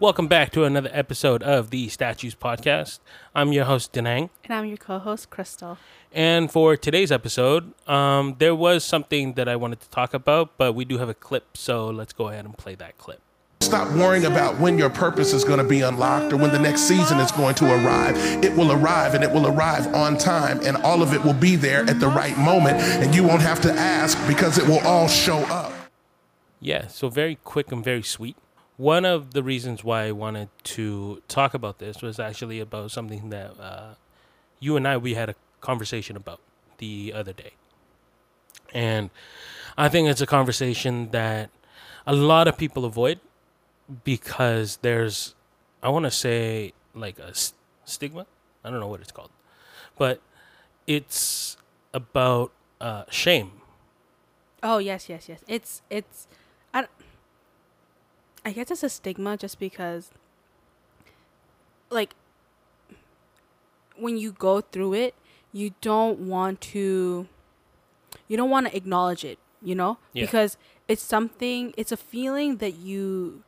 Welcome back to another episode of the Statues Podcast. I'm your host, Denang. And I'm your co host, Crystal. And for today's episode, um, there was something that I wanted to talk about, but we do have a clip, so let's go ahead and play that clip. Stop worrying about when your purpose is going to be unlocked or when the next season is going to arrive. It will arrive and it will arrive on time, and all of it will be there at the right moment, and you won't have to ask because it will all show up. Yeah, so very quick and very sweet. One of the reasons why I wanted to talk about this was actually about something that uh, you and I we had a conversation about the other day, and I think it's a conversation that a lot of people avoid because there's, I want to say like a s- stigma. I don't know what it's called, but it's about uh, shame. Oh yes, yes, yes. It's it's I guess it's a stigma just because like when you go through it, you don't want to you don't want to acknowledge it, you know? Yeah. Because it's something it's a feeling that you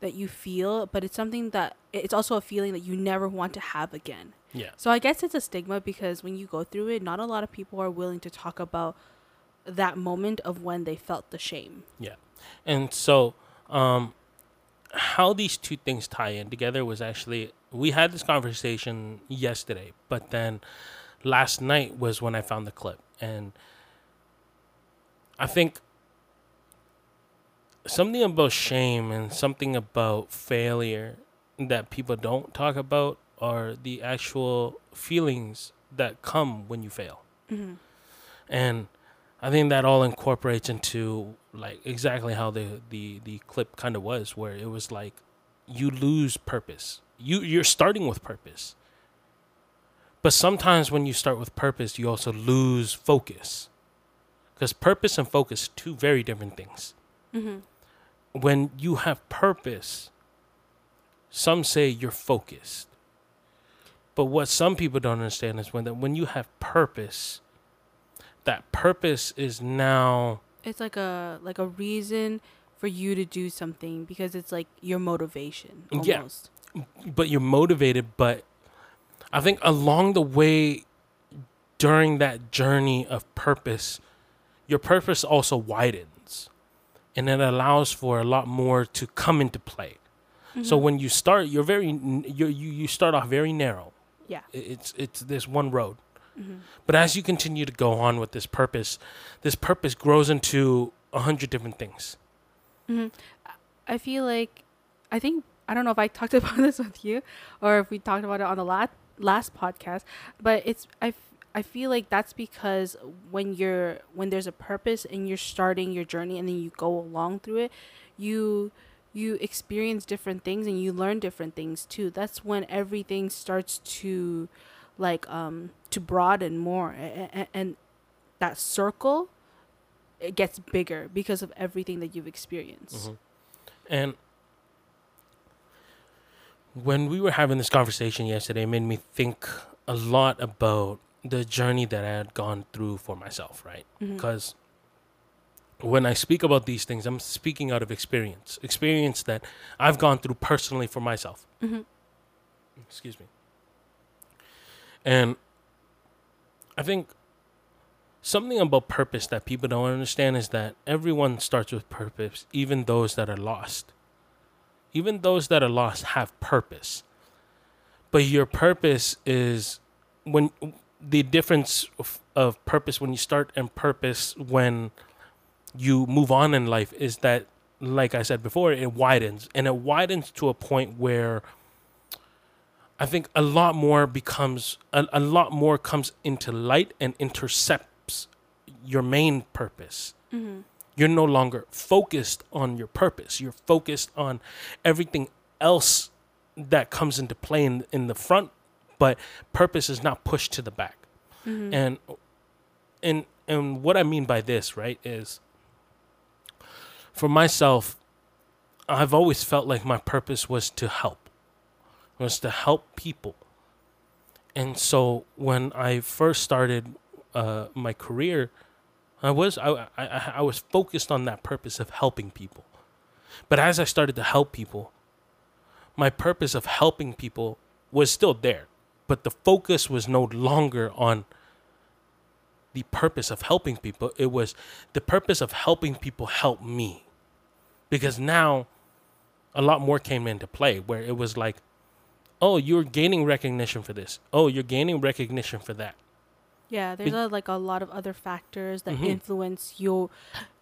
that you feel, but it's something that it's also a feeling that you never want to have again. Yeah. So I guess it's a stigma because when you go through it, not a lot of people are willing to talk about that moment of when they felt the shame. Yeah. And so, um, how these two things tie in together was actually, we had this conversation yesterday, but then last night was when I found the clip. And I think something about shame and something about failure that people don't talk about are the actual feelings that come when you fail. Mm-hmm. And I think that all incorporates into like exactly how the the the clip kind of was, where it was like you lose purpose. You you're starting with purpose, but sometimes when you start with purpose, you also lose focus, because purpose and focus two very different things. Mm-hmm. When you have purpose, some say you're focused, but what some people don't understand is when that when you have purpose, that purpose is now It's like a like a reason for you to do something because it's like your motivation Yeah. almost. but you're motivated but i think along the way during that journey of purpose your purpose also widens and it allows for a lot more to come into play so mm-hmm. when you start you're very you're, you you start off very narrow Yeah. It's it's this one road but as you continue to go on with this purpose this purpose grows into a hundred different things mm-hmm. I feel like I think I don't know if I talked about this with you or if we talked about it on the last last podcast, but it's I, I feel like that's because when you're when there's a purpose and you're starting your journey and then you go along through it, you you experience different things and you learn different things too. That's when everything starts to like um to broaden more and, and that circle it gets bigger because of everything that you've experienced. Mm-hmm. And when we were having this conversation yesterday, it made me think a lot about the journey that I had gone through for myself, right? Mm-hmm. Because when I speak about these things, I'm speaking out of experience, experience that I've gone through personally for myself. Mm-hmm. Excuse me. And I think something about purpose that people don't understand is that everyone starts with purpose, even those that are lost. Even those that are lost have purpose. But your purpose is when the difference of, of purpose when you start and purpose when you move on in life is that like I said before, it widens and it widens to a point where I think a lot more becomes a, a lot more comes into light and intercepts your main purpose. Mm-hmm. You're no longer focused on your purpose. You're focused on everything else that comes into play in, in the front, but purpose is not pushed to the back. Mm-hmm. And and and what I mean by this, right, is for myself, I've always felt like my purpose was to help, was to help people. And so when I first started uh, my career, I was I, I I was focused on that purpose of helping people. But as I started to help people, my purpose of helping people was still there, but the focus was no longer on the purpose of helping people. It was the purpose of helping people help me. Because now a lot more came into play where it was like, oh, you're gaining recognition for this. Oh, you're gaining recognition for that. Yeah, there's It- a, like a lot of other factors that Mhm. influence your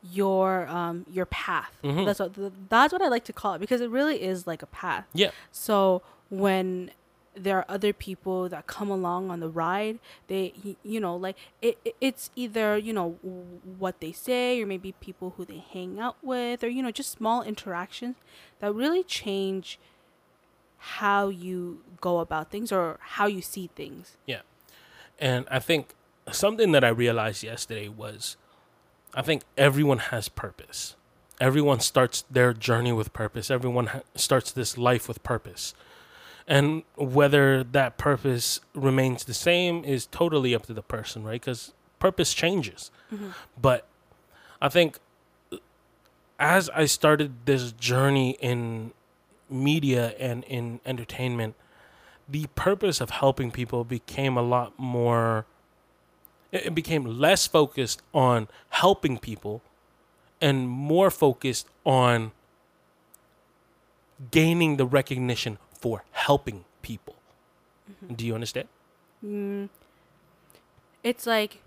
your um your path. Mhm. That's what that's what I like to call it because it really is like a path. Yeah. So when there are other people that come along on the ride, they you know like it, it it's either you know what they say or maybe people who they hang out with or you know just small interactions that really change how you go about things or how you see things. Yeah. And I think something that I realized yesterday was I think everyone has purpose. Everyone starts their journey with purpose. Everyone ha- starts this life with purpose. And whether that purpose remains the same is totally up to the person, right? Because purpose changes. Mm-hmm. But I think as I started this journey in media and in entertainment, the purpose of helping people became a lot more it became less focused on helping people and more focused on gaining the recognition for helping people. Do you understand? Mm, it's like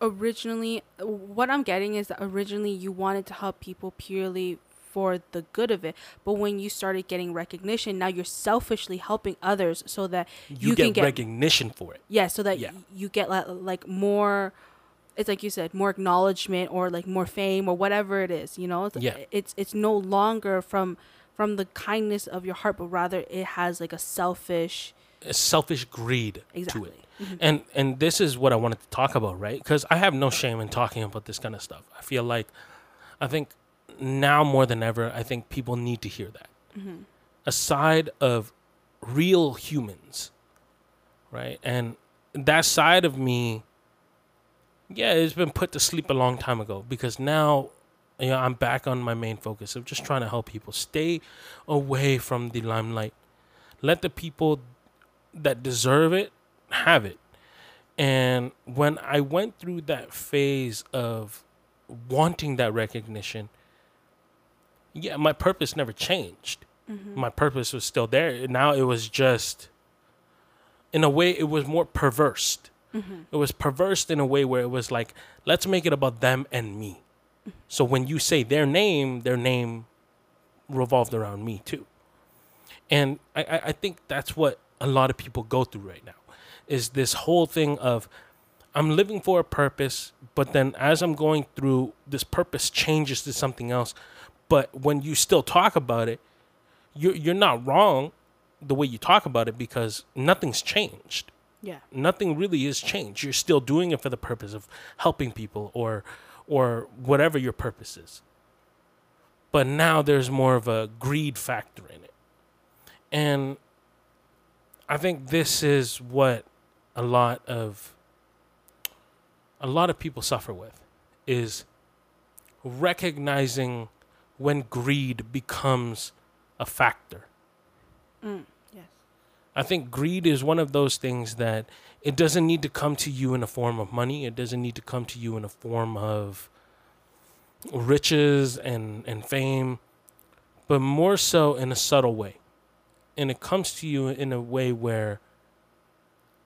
originally what i'm getting is that originally you wanted to help people purely for the good of it but when you started getting recognition now you're selfishly helping others so that You, you, get, can get recognition for it. yeah so that Yeah. you get like, like more it's like you said more acknowledgement or like more fame or whatever it is you know it's, Yeah. it's it's no longer from from the kindness of your heart but rather it has like a selfish A selfish greed exactly to it. Mm-hmm. And and this is what I wanted to talk about, right? Because I have no shame in talking about this kind of stuff. I feel like, I think now more than ever, I think people need to hear that. Mm-hmm. A side of real humans, right? And that side of me, yeah, it's been put to sleep a long time ago because now, you know, I'm back on my main focus of just trying to help people stay away from the limelight. Let the people that deserve it have it. And when I went through that phase of wanting that recognition, yeah, my purpose never changed. Mm-hmm. My purpose was still there. Now it was just, in a way, it was more perverse. Mm-hmm. It was perverse in a way where it was like, let's make it about them and me. So when you say their name, their name revolved around me too. And I, I, I think that's what a lot of people go through right now is this whole thing of I'm living for a purpose, but then as I'm going through, this purpose changes to something else. But when you still talk about it, you're you're not wrong the way you talk about it because nothing's changed. yeah Nothing really is changed. You're still doing it for the purpose of helping people or or whatever your purpose is. But now there's more of a greed factor in it. And I think this is what a lot of a lot of people suffer with is recognizing when greed becomes a factor. Mm, yes I think greed is one of those things that it doesn't need to come to you in a form of money. It doesn't need to come to you in a form of riches and, and fame, but more so in a subtle way. And it comes to you in a way where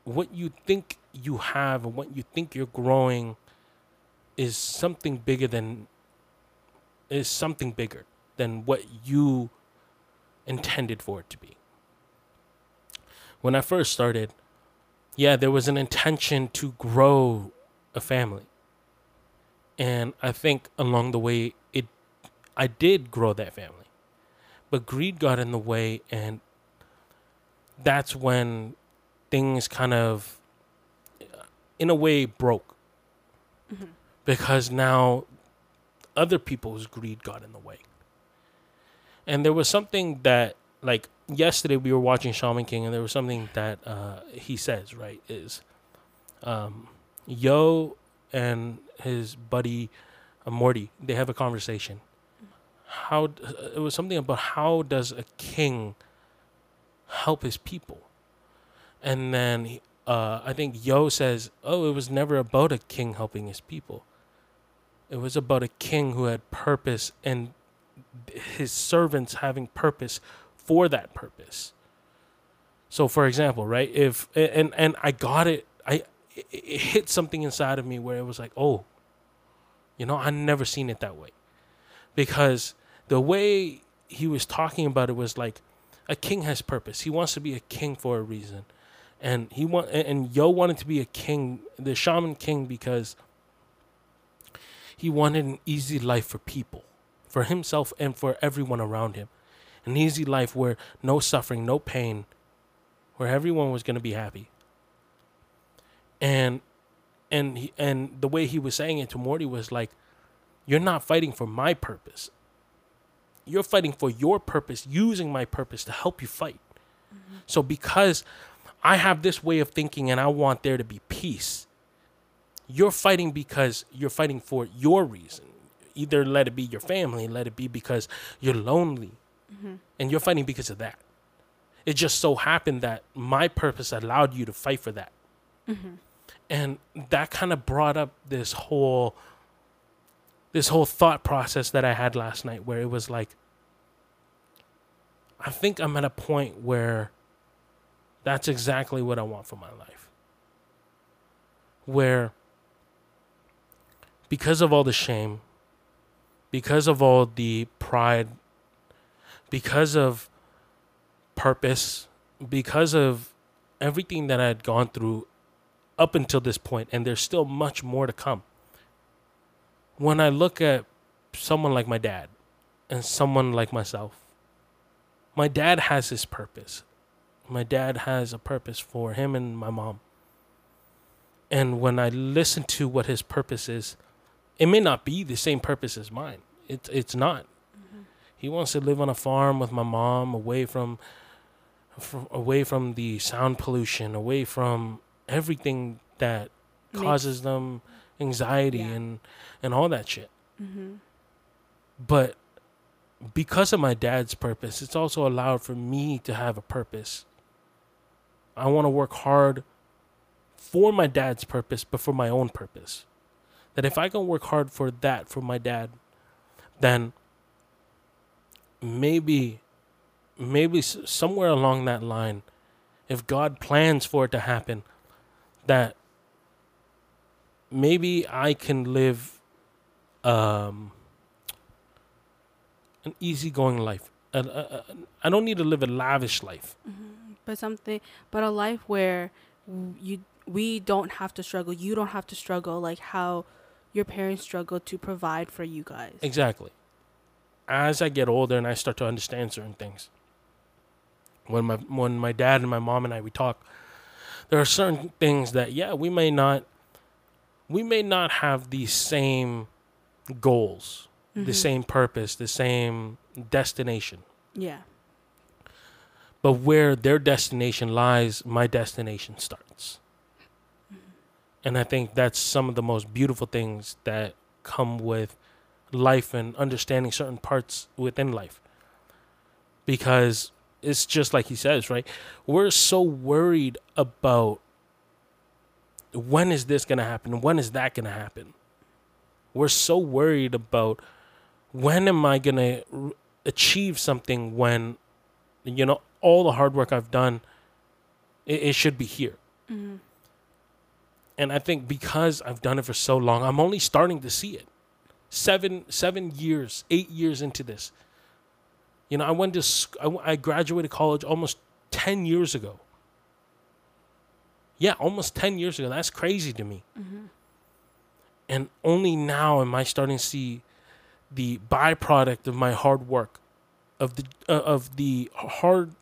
what you think you have and what you think you're growing is something bigger than is something bigger than what you intended for it to be when I first started, yeah, there was an intention to grow a family. And I think along the way it I did grow that family. But greed got in the way and that's when things kind of in a way broke. Mm-hmm. Because now other people's greed got in the way. And there was something that like yesterday we were watching Shaman King and there was something that uh, he says, right, is um, Yoh and his buddy uh, Morty, they have a conversation. how it was something about how does a king help his people and then uh, i think Yoh says oh it was never about a king helping his people it was about a king who had purpose and his servants having purpose for that purpose. So for example right if and and i got it i it, it hit something inside of me where it was like oh you know i never seen it that way. Because the way he was talking about it was like a king has purpose. He wants to be a king for a reason, and he want and Yoh wanted to be a king, the shaman king, because he wanted an easy life for people, for himself and for everyone around him, an easy life where no suffering, no pain, where everyone was going to be happy. And and he, and the way he was saying it to Morty was like you're not fighting for my purpose. You're fighting for your purpose, using my purpose to help you fight. Mm-hmm. So, because I have this way of thinking and I want there to be peace, you're fighting because you're fighting for your reason. Either let it be your family, let it be because you're lonely, mm-hmm. and you're fighting because of that. It just so happened that my purpose allowed you to fight for that. Mm-hmm. And that kind of brought up this whole this whole thought process that I had last night where it was like I think I'm at a point where that's exactly what I want for my life. Where because of all the shame, because of all the pride, because of purpose, because of everything that I had gone through up until this point, and there's still much more to come when I look at someone like my dad and someone like myself, my dad has his purpose. My dad has a purpose for him and my mom. And when I listen to what his purpose is, it may not be the same purpose as mine. It's it's not. He wants to live on a farm with my mom, away from, from away from the sound pollution, away from everything that Makes- causes them anxiety Yeah. and and all that shit. Mm-hmm. But because of my dad's purpose, it's also allowed for me to have a purpose. I want to work hard for my dad's purpose, but for my own purpose. That if I can work hard for that for my dad, then maybe, maybe somewhere along that line, if God plans for it to happen, that maybe I can live um, an easygoing life. I don't need to live a lavish life. But something, but a life where you we don't have to struggle. You don't have to struggle like how your parents struggled to provide for you guys. Exactly. As I get older and I start to understand certain things, when my when my dad and my mom and I we talk, there are certain things that yeah we may not we may not have the same goals, the Mhm. same purpose, the same destination. Yeah. But where their destination lies, my destination starts. And I think that's some of the most beautiful things that come with life and understanding certain parts within life. Because it's just like he says, right? We're so worried about when is this going to happen? When is that going to happen? We're so worried about when am I going to achieve something when you know all the hard work I've done it, it should be here. Mm-hmm. And I think because I've done it for so long, I'm only starting to see it. Seven seven years, eight years into this. You know, I went to I, w- I graduated college almost ten years ago. Yeah, almost ten years ago. That's crazy to me. And only now am I starting to see the byproduct of my hard work, of the uh, of the hard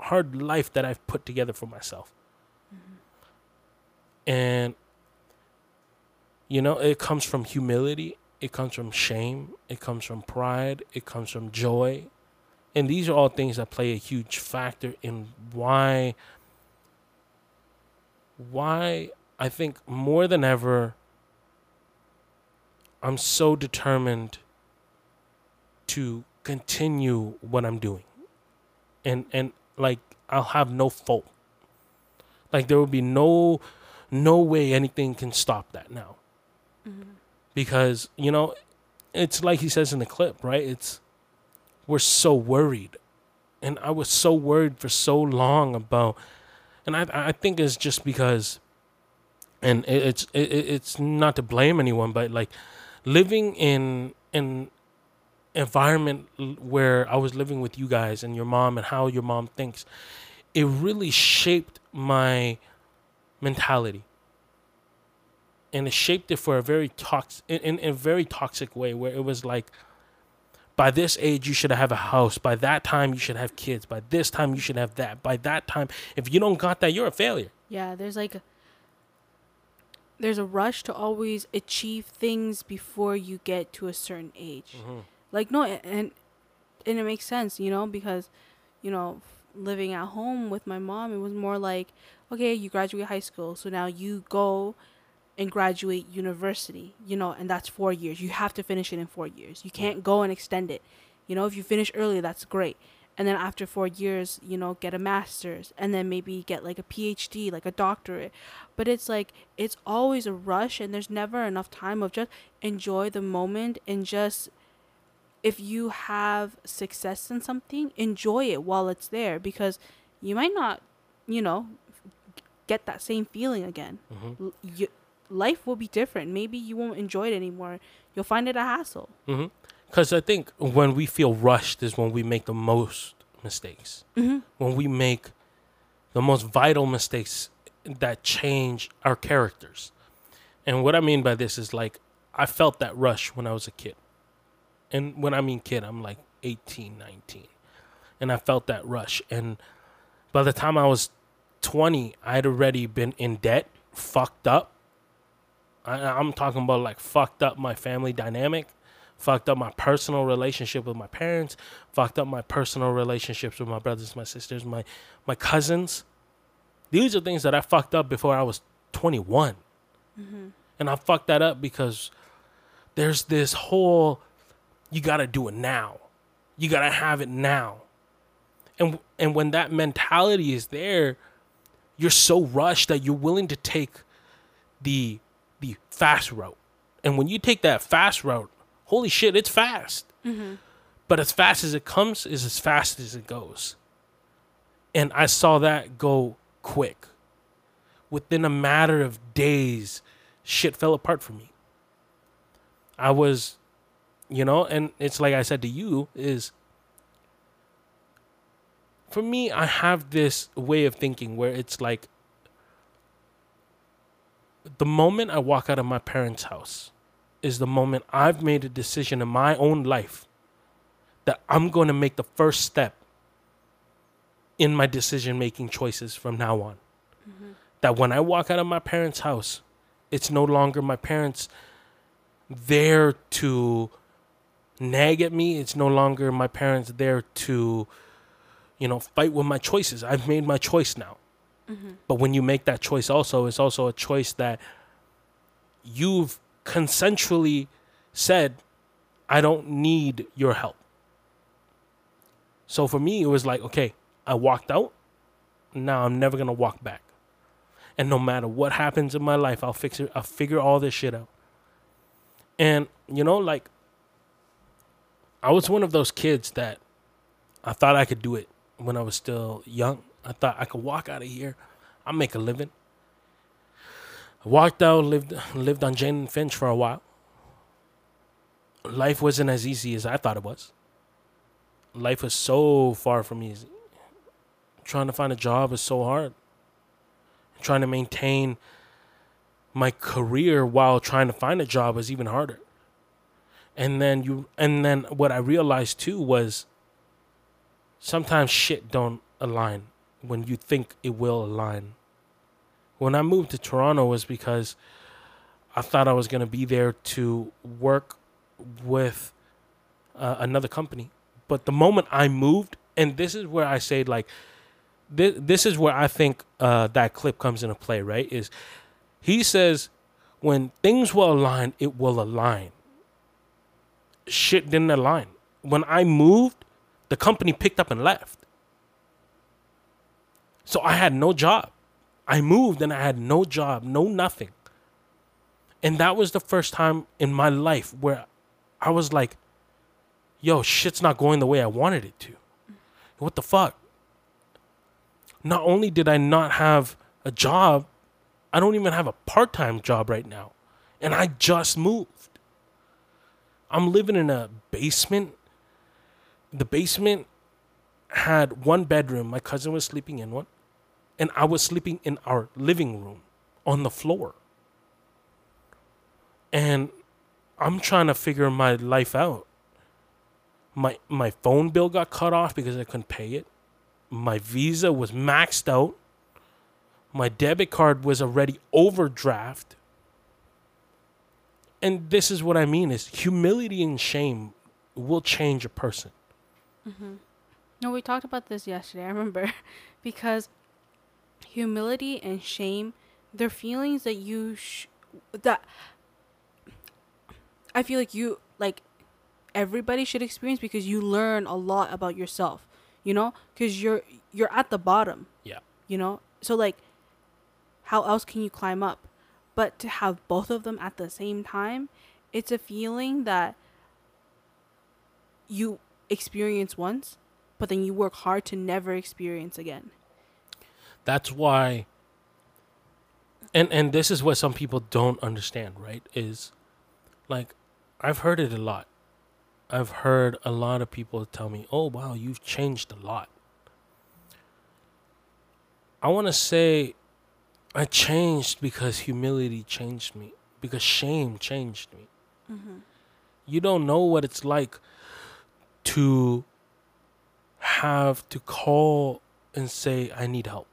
hard life that I've put together for myself. And you know, it comes from humility, it comes from shame, it comes from pride, it comes from joy. And these are all things that play a huge factor in why why I think more than ever I'm so determined to continue what I'm doing. And and like I'll have no fault. Like there will be no no way anything can stop that now. Because, you know, it's like he says in the clip, right? It's we're so worried. And I was so worried for so long about and I I think it's just because and it, it's it, it's not to blame anyone, but like living in in environment where I was living with you guys and your mom and how your mom thinks, it really shaped my mentality. And it shaped it for a very toxic in, in, a very toxic way where it was like by this age you should have a house. By that time you should have kids. By this time you should have that. By that time if you don't got that you're a failure. Yeah, there's like a, there's a rush to always achieve things before you get to a certain age. Mm-hmm. Like no, and and it makes sense, you know, because you know, living at home with my mom, it was more like, okay, you graduate high school, so now you go and graduate university, you know, and that's 4 years. You have to finish it in 4 years. You can't go and extend it. You know, if you finish early, that's great. And then after 4 years, you know, get a master's and then maybe get like a PhD, like a doctorate. But it's like it's always a rush and there's never enough time of just enjoy the moment and just if you have success in something, enjoy it while it's there because you might not, you know, get that same feeling again. Mm-hmm. L- you, life will be different. Maybe you won't enjoy it anymore. You'll find it a hassle. Mm-hmm. Because I think when we feel rushed is when we make the most mistakes. Mm-hmm. When we make the most vital mistakes that change our characters. And what I mean by this is like, I felt that rush when I was a kid. And when I mean kid, I'm like 18, 19. And I felt that rush. And by the time I was 20, I'd already been in debt, fucked up. I, I'm talking about like fucked up my family dynamic, fucked up my personal relationship with my parents, fucked up my personal relationships with my brothers, my sisters, my my cousins. These are things that I fucked up before I was 21. Mm-hmm. And I fucked that up because there's this whole you got to do it now. You got to have it now. And and when that mentality is there, you're so rushed that you're willing to take the the fast route. And when you take that fast route, holy shit, it's fast. Mm-hmm. But as fast as it comes is as fast as it goes. And I saw that go quick. Within a matter of days, shit fell apart for me. I was, you know, and it's like I said to you is for me, I have this way of thinking where it's like the moment I walk out of my parents' house is the moment I've made a decision in my own life that I'm going to make the first step in my decision making choices from now on. Mm-hmm. That when I walk out of my parents' house, it's no longer my parents there to nag at me. It's no longer my parents there to, you know, fight with my choices. I've made my choice now. Mm-hmm. But when you make that choice, also, it's also a choice that you've consensually said, I don't need your help. So for me, it was like, okay, I walked out. Now I'm never going to walk back. And no matter what happens in my life, I'll fix it. I'll figure all this shit out. And, you know, like, I was one of those kids that I thought I could do it when I was still young. I thought I could walk out of here. I'll make a living. I walked out, lived lived on Jane and Finch for a while. Life wasn't as easy as I thought it was. Life was so far from easy. Trying to find a job is so hard. Trying to maintain my career while trying to find a job is even harder. And then you and then what I realized too was sometimes shit don't align when you think it will align. When I moved to Toronto was because I thought I was going to be there to work with uh, another company. But the moment I moved, and this is where I say like, this, this is where I think uh, that clip comes into play. Right? Is he says when things will align, it will align. Shit didn't align. when I moved, the company picked up and left. So I had no job. I moved and I had no job, no nothing. And that was the first time in my life where I was like, yo, shit's not going the way I wanted it to. What the fuck? Not only did I not have a job, I don't even have a part time job right now. And I just moved. I'm living in a basement. The basement had one bedroom. My cousin was sleeping in one. And I was sleeping in our living room on the floor. And I'm trying to figure my life out. My my phone bill got cut off because I couldn't pay it. My visa was maxed out. My debit card was already overdraft. And this is what I mean is humility and shame will change a person. Mhm. No, we talked about this yesterday. I remember because humility and shame, they're feelings that you sh- that I feel like you like everybody should experience because you learn a lot about yourself. You know, because you're you're at the bottom. Yeah. You know, so like, how else can you climb up? But to have both of them at the same time, it's a feeling that you experience once, but then you work hard to never experience again. That's why and and this is what some people don't understand, right? Is like I've heard it a lot. I've heard a lot of people tell me, "Oh, wow, you've changed a lot." I want to say I changed because humility changed me, because shame changed me. Mm-hmm. You don't know what it's like to have to call and say, I need help.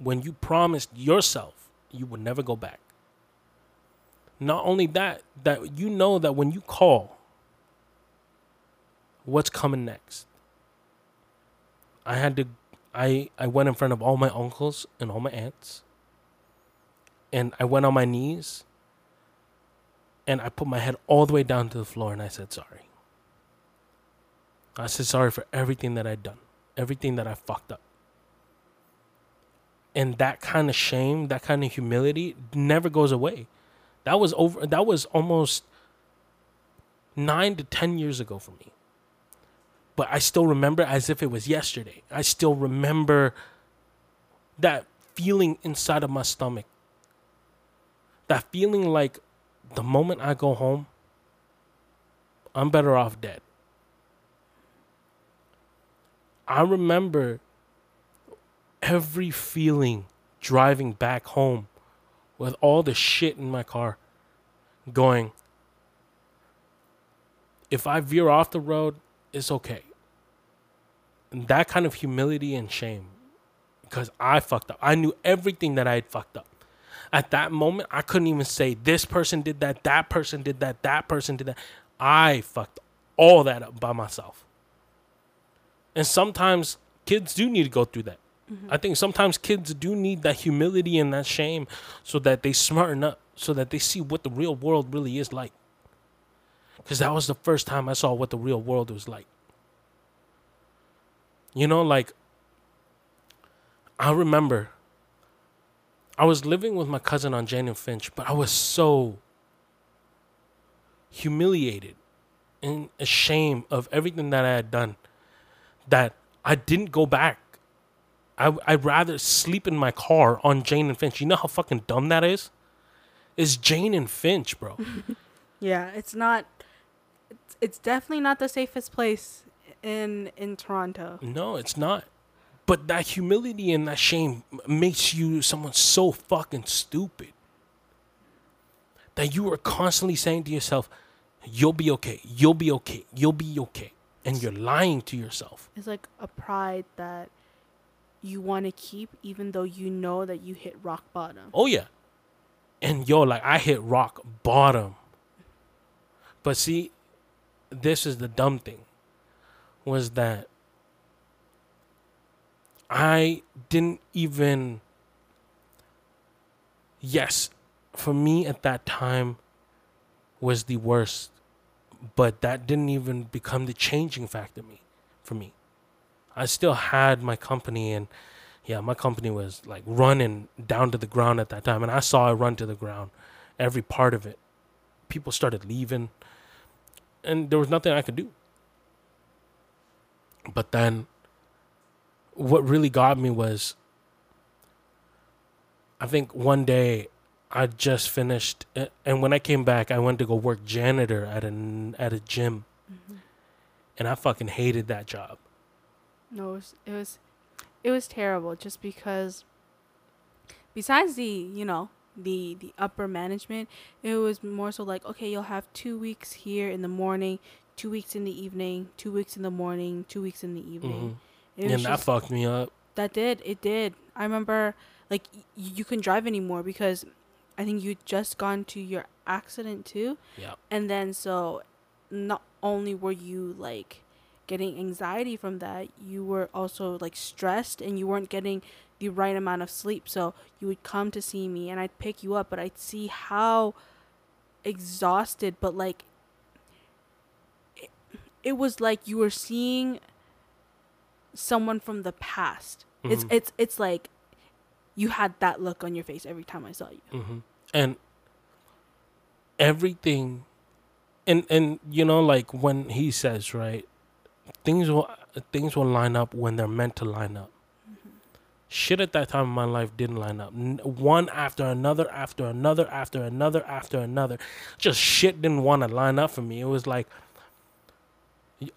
When you promised yourself you would never go back. Not only that, that you know that when you call, what's coming next. I had to I I went in front of all my uncles and all my aunts. And I went on my knees and I put my head all the way down to the floor and I said sorry. I said sorry for everything that I'd done, everything that I fucked up. And that kind of shame, that kind of humility never goes away. That was over that was almost 9 to 10 years ago for me. But I still remember as if it was yesterday. I still remember that feeling inside of my stomach. That feeling like the moment I go home, I'm better off dead. I remember every feeling driving back home with all the shit in my car going, if I veer off the road, it's okay. And that kind of humility and shame because I fucked up. I knew everything that I had fucked up. At that moment, I couldn't even say this person did that, that person did that, that person did that. I fucked all that up by myself. And sometimes kids do need to go through that. I think sometimes kids do need that humility and that shame so that they smarten up, so that they see what the real world really is like. Because that was the first time I saw what the real world was like. You know, like, I remember I was living with my cousin on Jane and Finch, but I was so humiliated and ashamed of everything that I had done that I didn't go back. I, I'd rather sleep in my car on Jane and Finch. You know how fucking dumb that is? It's Jane and Finch, bro. Yeah, it's not. It's, it's definitely not the safest place in in Toronto. No, it's not. But that humility and that shame makes you someone so fucking stupid that you are constantly saying to yourself, "You'll be okay. You'll be okay. You'll be okay," and you're lying to yourself. It's like a pride that you want to keep, even though you know that you hit rock bottom. Oh yeah, and yo, like I hit rock bottom. But see, this is the dumb thing, was that I didn't even. Yes, for me at that time was the worst. but that didn't even become the changing factor me for me. I still had my company and yeah, my company was like running down to the ground at that time and I saw it run to the ground. Every part of it. People started leaving and there was nothing I could do. But then what really got me was I think one day I just finished, and when I came back, I went to go work janitor at a at a gym, mm-hmm. and I fucking hated that job. No, it was, it was it was terrible just because. Besides the you know the the upper management, it was more so like okay, you'll have two weeks here in the morning, two weeks in the evening, two weeks in the morning, two weeks in the evening. Mm-hmm. And that fucked me up. That did it did. I remember like y- you couldn't drive anymore because I think you just gone to your accident too. Yeah. And then so not only were you like getting anxiety from that, you were also like stressed and you weren't getting the right amount of sleep. So you would come to see me and I'd pick you up, but I'd see how exhausted, but like it, it was like you were seeing someone from the past. Mm-hmm. It's it's it's like you had that look on your face every time I saw you. Mm-hmm. And everything, and and you know, like when he says, right, things will things will line up when they're meant to line up. Mm-hmm. Shit at that time in my life didn't line up. One after another, after another, after another, after another. Just shit didn't want to line up for me. It was like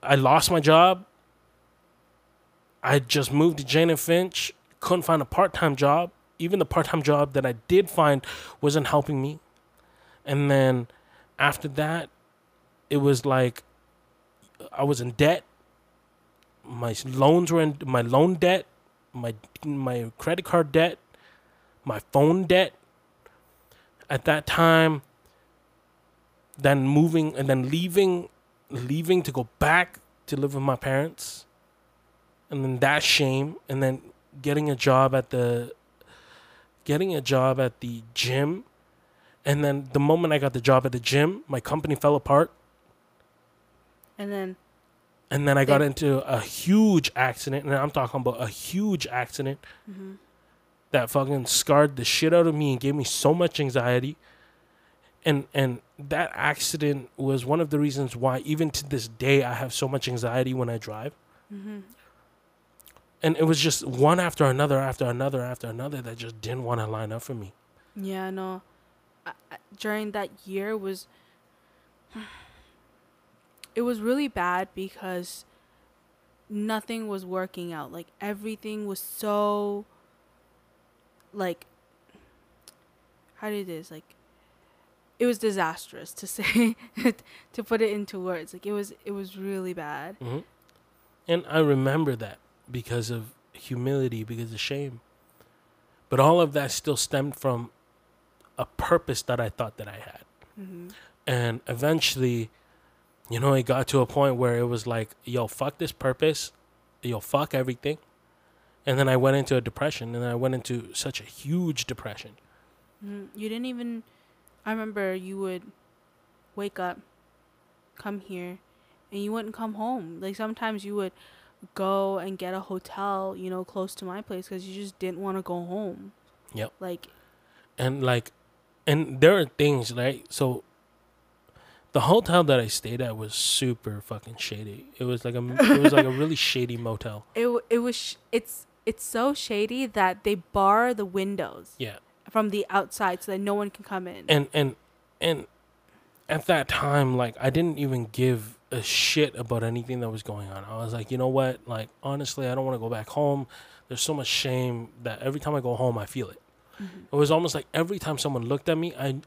I lost my job. I just moved to Jane and Finch couldn't find a part time job. Even the part time job that I did find wasn't helping me. And then after that, it was like I was in debt. My loans were in my loan debt, my my credit card debt, my phone debt. At that time, then moving and then leaving leaving to go back to live with my parents and then that shame and then getting a job at the getting a job at the gym and then the moment I got the job at the gym, my company fell apart. And then and then I got into a huge accident, and I'm talking about a huge accident mm-hmm. that fucking scarred the shit out of me and gave me so much anxiety. And and that accident was one of the reasons why, even to this day, I have so much anxiety when I drive. Mm-hmm and it was just one after another after another after another that just didn't want to line up for me yeah no I, during that year was it was really bad because nothing was working out like everything was so like how do did this like it was disastrous to say to put it into words like it was it was really bad mm-hmm. and i remember that because of humility, because of shame. But all of that still stemmed from a purpose that I thought that I had. Mm-hmm. And eventually, you know, it got to a point where it was like, yo, fuck this purpose. Yo, fuck everything. And then I went into a depression and I went into such a huge depression. Mm, you didn't even, I remember you would wake up, come here, and you wouldn't come home. Like sometimes you would go and get a hotel, you know, close to my place because you just didn't want to go home. Yep. Like, and like, and there are things right. So, the hotel that I stayed at was super fucking shady. It was like a it was like a really shady motel. It it was sh- it's it's so shady that they bar the windows. Yeah. From the outside so that no one can come in. And and and at that time, like I didn't even give a shit about anything that was going on. I was like, you know what? Like, honestly, I don't want to go back home. There's so much shame that every time I go home, I feel it. Mm-hmm. It was almost like every time someone looked at me, I,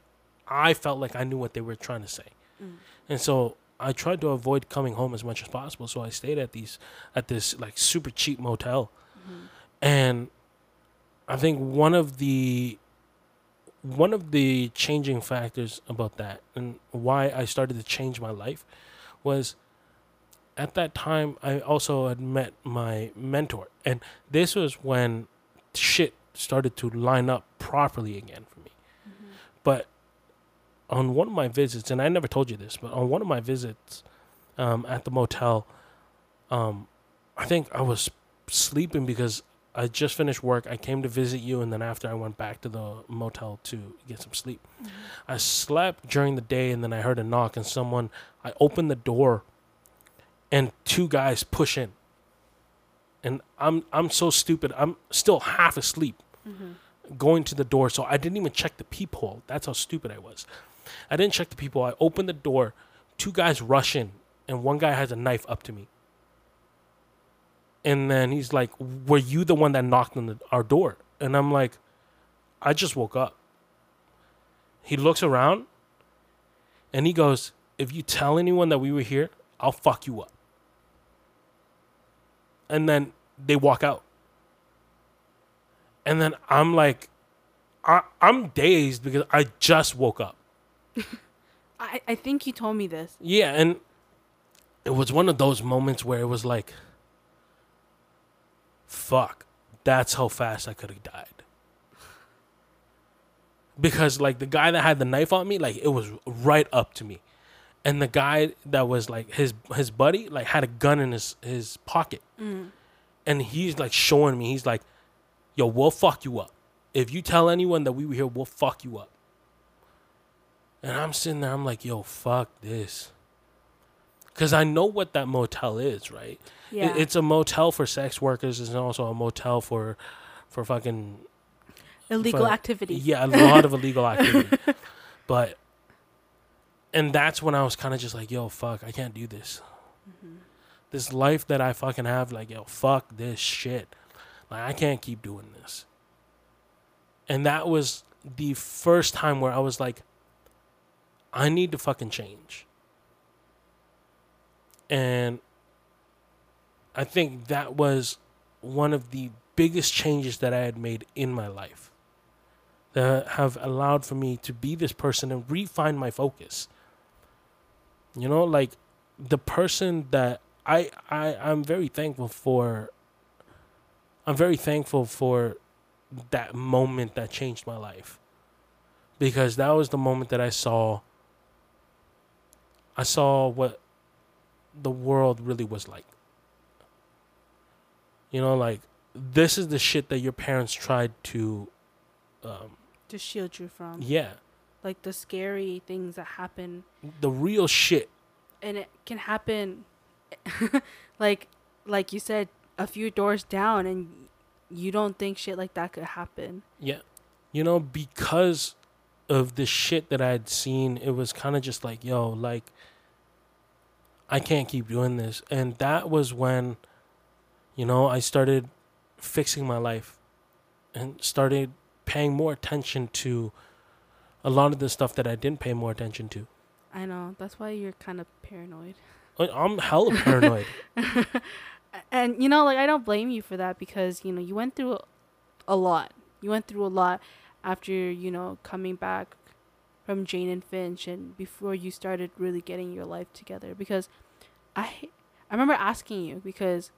I felt like I knew what they were trying to say, mm. and so I tried to avoid coming home as much as possible. So I stayed at these, at this like super cheap motel, mm-hmm. and I think one of the one of the changing factors about that and why I started to change my life was at that time I also had met my mentor and this was when shit started to line up properly again for me. Mm-hmm. But on one of my visits, and I never told you this, but on one of my visits um, at the motel, um, I think I was sleeping because I just finished work. I came to visit you, and then after I went back to the motel to get some sleep. Mm-hmm. I slept during the day, and then I heard a knock, and someone. I opened the door, and two guys push in. And I'm I'm so stupid. I'm still half asleep, going to the door. So I didn't even check the peephole. That's how stupid I was. I didn't check the people. I opened the door. Two guys rush in, and one guy has a knife up to me. And then he's like, "Were you the one that knocked on the, our door?" And I'm like, "I just woke up." He looks around, and he goes, "If you tell anyone that we were here, I'll fuck you up." And then they walk out. And then I'm like, I, I'm dazed because I just woke up. I, I think you told me this. Yeah, and it was one of those moments where it was like, fuck, that's how fast I could have died. Because like the guy that had the knife on me, like it was right up to me. And the guy that was like his his buddy, like had a gun in his his pocket. Mm. And he's like showing me, he's like, yo, we'll fuck you up. If you tell anyone that we were here, we'll fuck you up. And I'm sitting there, I'm like, yo, fuck this. Because I know what that motel is, right? It- Yeah. it's a motel for sex workers. It's also a motel for, for fucking Illegal for- activity. Yeah, a lot of illegal activity. But, and that's when I was kind of just like, yo, fuck, I can't do this. Mm-hmm. This life that I fucking have, like, yo, fuck this shit. Like, I can't keep doing this. And that was the first time where I was like, I need to fucking change. And I think that was one of the biggest changes that I had made in my life that have allowed for me to be this person and refine my focus. You know, like the person that I I I'm very thankful for I'm very thankful for that moment that changed my life. Because that was the moment that I saw I saw what the world really was like. You know, like this is the shit that your parents tried to um To shield you from yeah, like the scary things that happen the real shit. and it can happen like like you said a few doors down and you don't think shit like that could happen Yeah. You know, because of the shit that I had seen, it was kind of just like, yo, like, I can't keep doing this. And that was when, you know, I started fixing my life and started paying more attention to a lot of the stuff that I didn't pay more attention to. i know that's why you're kind of paranoid I'm hella paranoid. and you know like i don't blame you for that because you know you went through a lot you went through a lot after you know coming back from jane and finch and before you started really getting your life together. Because i i remember asking you because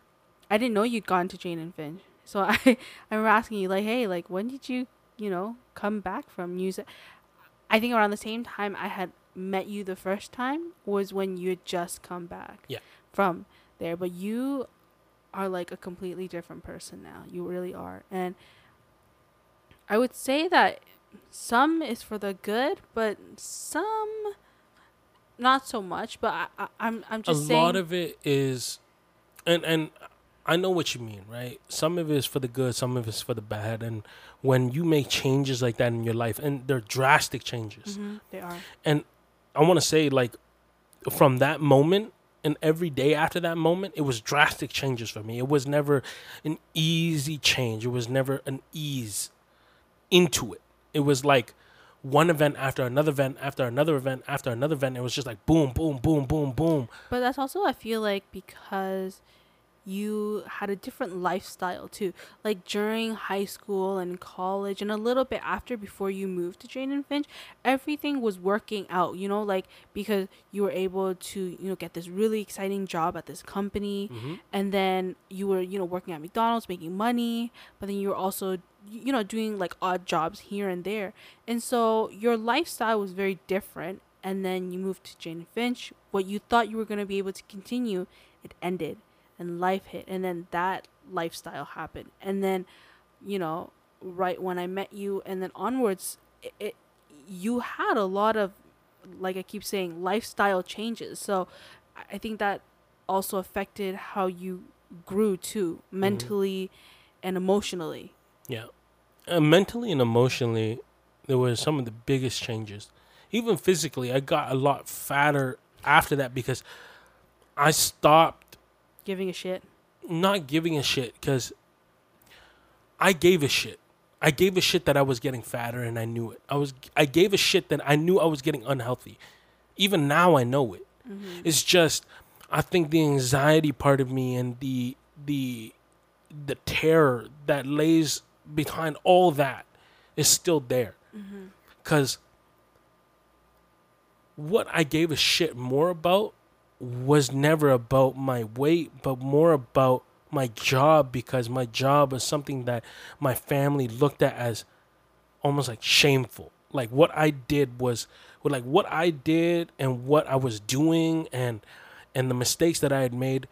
i didn't know you'd gone to jane and finch. So i i remember asking you like hey like when did you you know come back from? Music i think around the same time i had met you the first time was when you had just come back Yeah. from there. But you are like a completely different person now. You really are. And i would say that some is for the good but some not so much but I, I, i'm i'm a just saying a lot of it is and and I know what you mean, right? Some of it is for the good, some of it is for the bad. And when you make changes like that in your life, and they're drastic changes, Mhm, they are and I want to say, like, from that moment and every day after that moment, it was drastic changes for me. It was never an easy change, it was never an ease into it. It was like one event after another event after another event after another event. It was just like boom, boom, boom, boom, boom. But that's also I feel like because you had a different lifestyle too. Like during high school and college and a little bit after before you moved to Jane and Finch, everything was working out, you know, like because you were able to, you know, get this really exciting job at this company Mm-hmm. and then you were, you know, working at McDonald's making money, but then you were also you know doing like odd jobs here and there. And so your lifestyle was very different and then you moved to Jane and Finch. What you thought you were going to be able to continue, it ended and life hit and then that lifestyle happened and then you know right when i met you and then onwards it, it you had a lot of like i keep saying lifestyle changes so I- think that also affected how you grew too mentally and emotionally Yeah. Uh, mentally and emotionally, there were some of the biggest changes. Even physically, I got a lot fatter after that because I stopped giving a shit not giving a shit because I gave a shit. I gave a shit that I was getting fatter and I knew it. I was I gave a shit that I knew I was getting unhealthy. Even now I know it. Mm-hmm. It's just I think the anxiety part of me and the the the terror that lays behind all that is still there. Mm-hmm. Cuz what I gave a shit more about was never about my weight, but more about my job because my job was something that my family looked at as almost like shameful. Like what I did was like what I did and what I was doing and and the mistakes that I had made.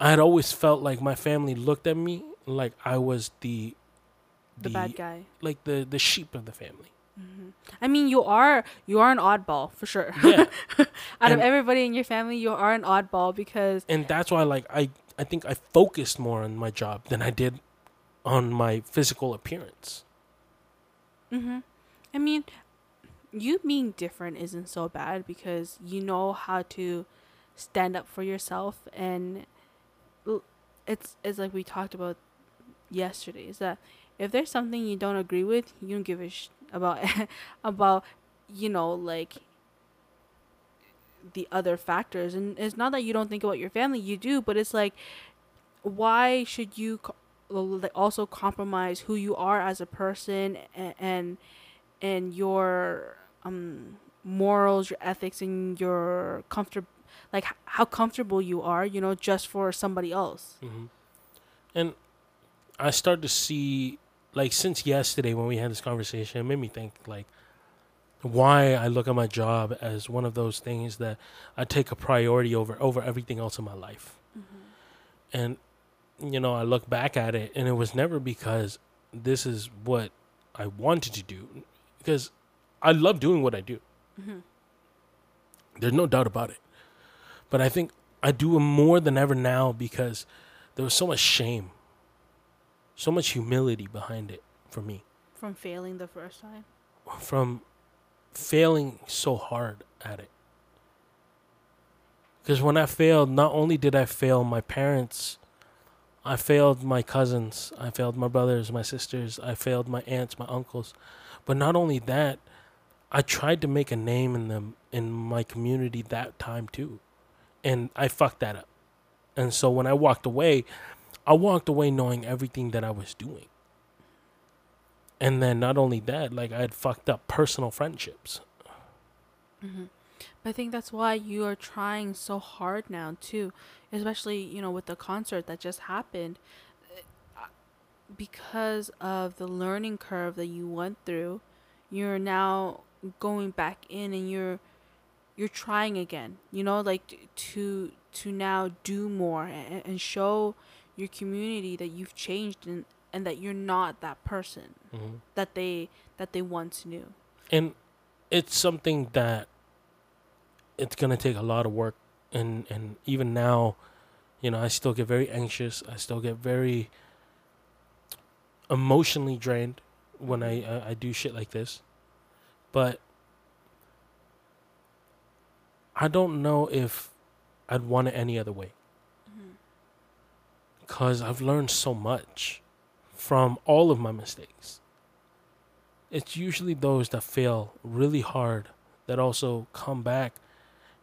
I had always felt like my family looked at me like I was the the bad guy like the the sheep of the family. I mean you are you are an oddball for sure Yeah. out of everybody in your family you are an oddball because and that's why like I I think I focused more on my job than I did on my physical appearance. Mm-hmm. I mean, you being different isn't so bad because you know how to stand up for yourself, and it's it's like we talked about yesterday. Is that if there's something you don't agree with, you don't give a sh- about about you know like the other factors, and it's not that you don't think about your family, you do, but it's like why should you also compromise who you are as a person and and, and your um morals your ethics and your comfort like how comfortable you are you know just for somebody else? Hmm And I start to see, like, since yesterday when we had this conversation, it made me think, like, why I look at my job as one of those things that I take a priority over over everything else in my life. Mm-hmm. And you know, I look back at it, and it was never because this is what I wanted to do, because I love doing what I do. Mm-hmm. There's no doubt about it. But I think I do it more than ever now because there was so much shame, so much humility behind it for me from failing the first time from failing so hard at it. Because when I failed, not only did I fail my parents, I failed my cousins, I failed my brothers, my sisters, I failed my aunts, my uncles. But not only that, I tried to make a name in them in my community that time too. And I fucked that up. And so when I walked away, I walked away knowing everything that I was doing. And then not only that, like I had fucked up personal friendships. I think that's why you are trying so hard now too, especially you know with the concert that just happened, Uh, because of the learning curve that you went through. You're now going back in and you're you're trying again. You know, like to to now do more and, and show your community that you've changed and and that you're not that person Mm-hmm. that they that they once knew. and it's something that it's gonna take a lot of work and and even now you know i still get very anxious i still get very emotionally drained when i i, I do shit like this but i don't know if i'd want it any other way because i've learned so much from all of my mistakes. It's usually those that fail really hard that also come back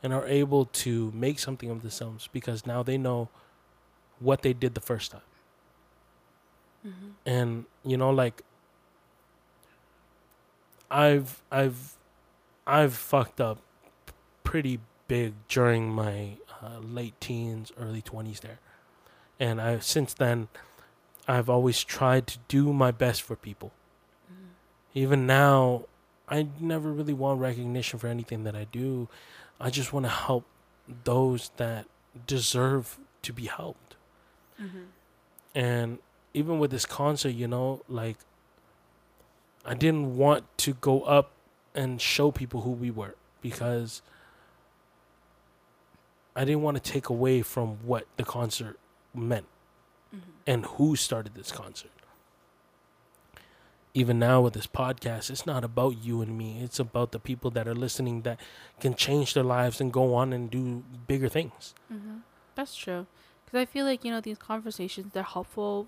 and are able to make something of themselves because now they know what they did the first time. And you know, like I've I've I've fucked up pretty big during my uh, late teens, early twenties there, and I since then I've always tried to do my best for people. Mm-hmm. Even now, I never really want recognition for anything that I do. I just want to help those that deserve to be helped. Mm-hmm. And even with this concert, you know, like I didn't want to go up and show people who we were because I didn't want to take away from what the concert meant and who started this concert. Even now with this podcast, it's not about you and me. It's about the people that are listening that can change their lives and go on and do bigger things. That's true. Because I feel like, you know, these conversations, they're helpful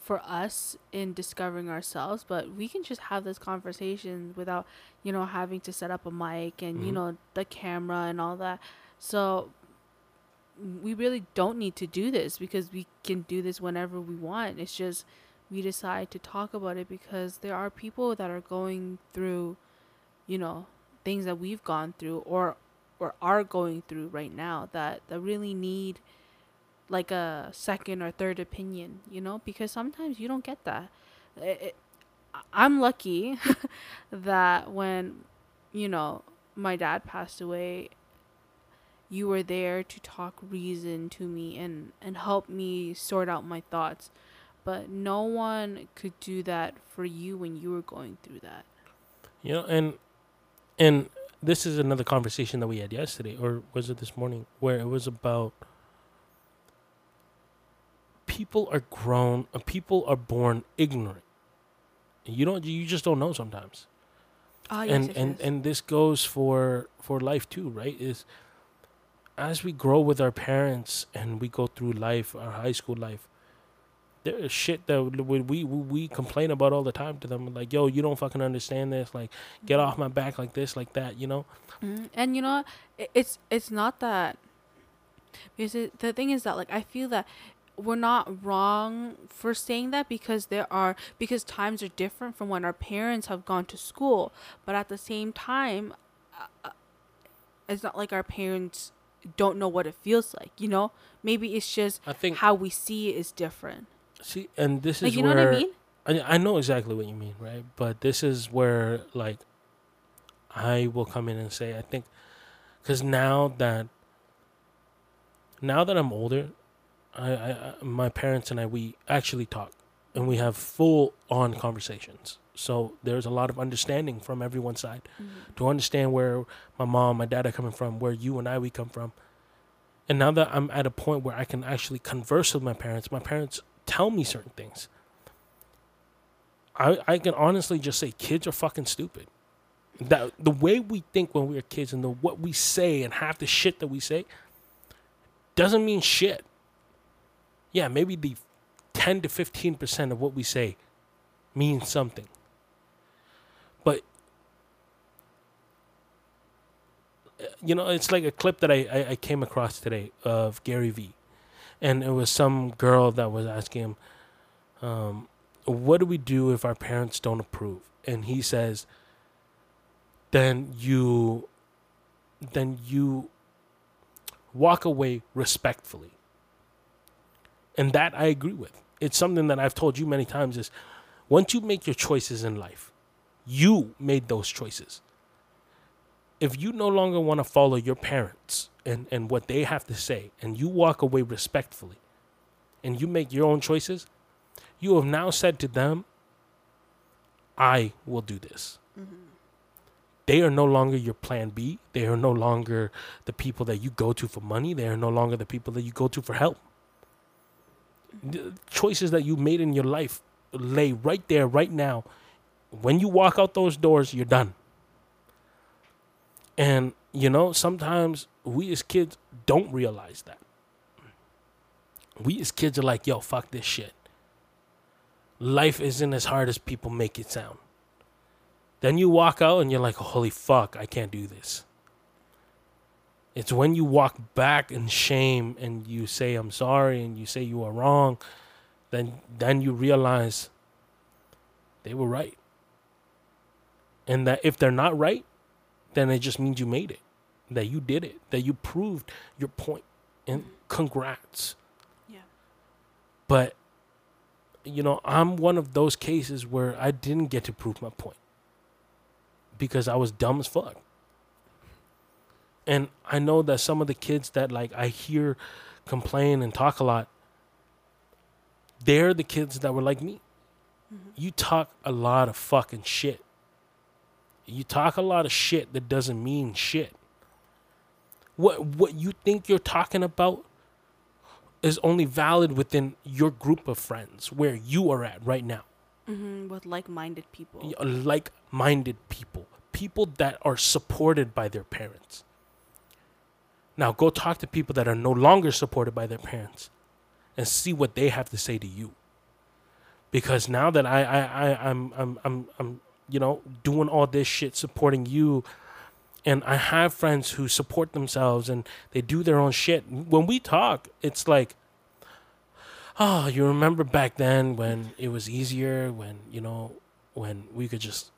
for us in discovering ourselves, but we can just have this conversation without, you know, having to set up a mic and, you Mhm. know, the camera and all that. So we really don't need to do this because we can do this whenever we want. It's just we decide to talk about it because there are people that are going through, you know, things that we've gone through or or are going through right now that that really need like a second or third opinion, you know, because sometimes you don't get that. It, it, I'm lucky that when, you know, my dad passed away, you were there to talk reason to me and and help me sort out my thoughts. But no one could do that for you when you were going through that. You know, and and this is another conversation that we had yesterday, or was it this morning, where it was about people are grown, uh, people are born ignorant. You don't, you just don't know sometimes. Ah, and and and this goes for for life too, right? Is as we grow with our parents and we go through life, our high school life, there is shit that we we we complain about all the time to them. Like, yo, you don't fucking understand this. Like, get off my back, like this, like that. You know? Mhm. And you know, it's it's not that because it, the thing is that like I feel that we're not wrong for saying that because there are because times are different from when our parents have gone to school, but at the same time, uh, uh, it's not like our parents don't know what it feels like. You know, maybe it's just I think. how we see it is different. See, and this Like is you know what I mean? I I know exactly what you mean, right? But this is where like I will come in and say I think because now that now that I'm older, I, I, I my parents and I we actually talk and we have full on conversations. So there's a lot of understanding from everyone's side mm-hmm. to understand where my mom, my dad are coming from, where you and I we come from. And now that I'm at a point where I can actually converse with my parents, my parents tell me certain things. I I can honestly just say kids are fucking stupid. That the way we think when we were kids and the what we say and half the shit that we say doesn't mean shit. Yeah, maybe the ten to fifteen percent of what we say means something. But you know, it's like a clip that I, I, I came across today of Gary Vee. And it was some girl that was asking him, um, what do we do if our parents don't approve? And he says, then you then you walk away respectfully. And that I agree with. It's something that I've told you many times is once you make your choices in life, you made those choices. If you no longer want to follow your parents and, and what they have to say, and you walk away respectfully, and you make your own choices, you have now said to them, I will do this. Mm-hmm. They are no longer your plan B. They are no longer the people that you go to for money. They are no longer the people that you go to for help. Mm-hmm. The choices that you made in your life lay right there, right now. When you walk out those doors, you're done. And, you know, sometimes we as kids don't realize that. We as kids are like, yo, fuck this shit. Life isn't as hard as people make it sound. Then you walk out and you're like, holy fuck, I can't do this. It's when you walk back in shame and you say I'm sorry and you say you are wrong, then then you realize they were right. And that if they're not right, then it just means you made it. That you did it. That you proved your point. And congrats. Yeah. But you know, I'm one of those cases where I didn't get to prove my point because I was dumb as fuck. And I know that some of the kids that like I hear complain and talk a lot, they're the kids that were like me. Mm-hmm. You talk a lot of fucking shit. You talk a lot of shit that doesn't mean shit. What what you think you're talking about is only valid within your group of friends where you are at right now. Mm-hmm, With like-minded people. Like minded people, people that are supported by their parents. Now go talk to people that are no longer supported by their parents and see what they have to say to you. Because now that I, I, I I'm I'm I'm I'm you know doing all this shit supporting you and I have friends who support themselves and they do their own shit. When we talk, it's like, oh, you remember back then when it was easier, when, you know, when we could just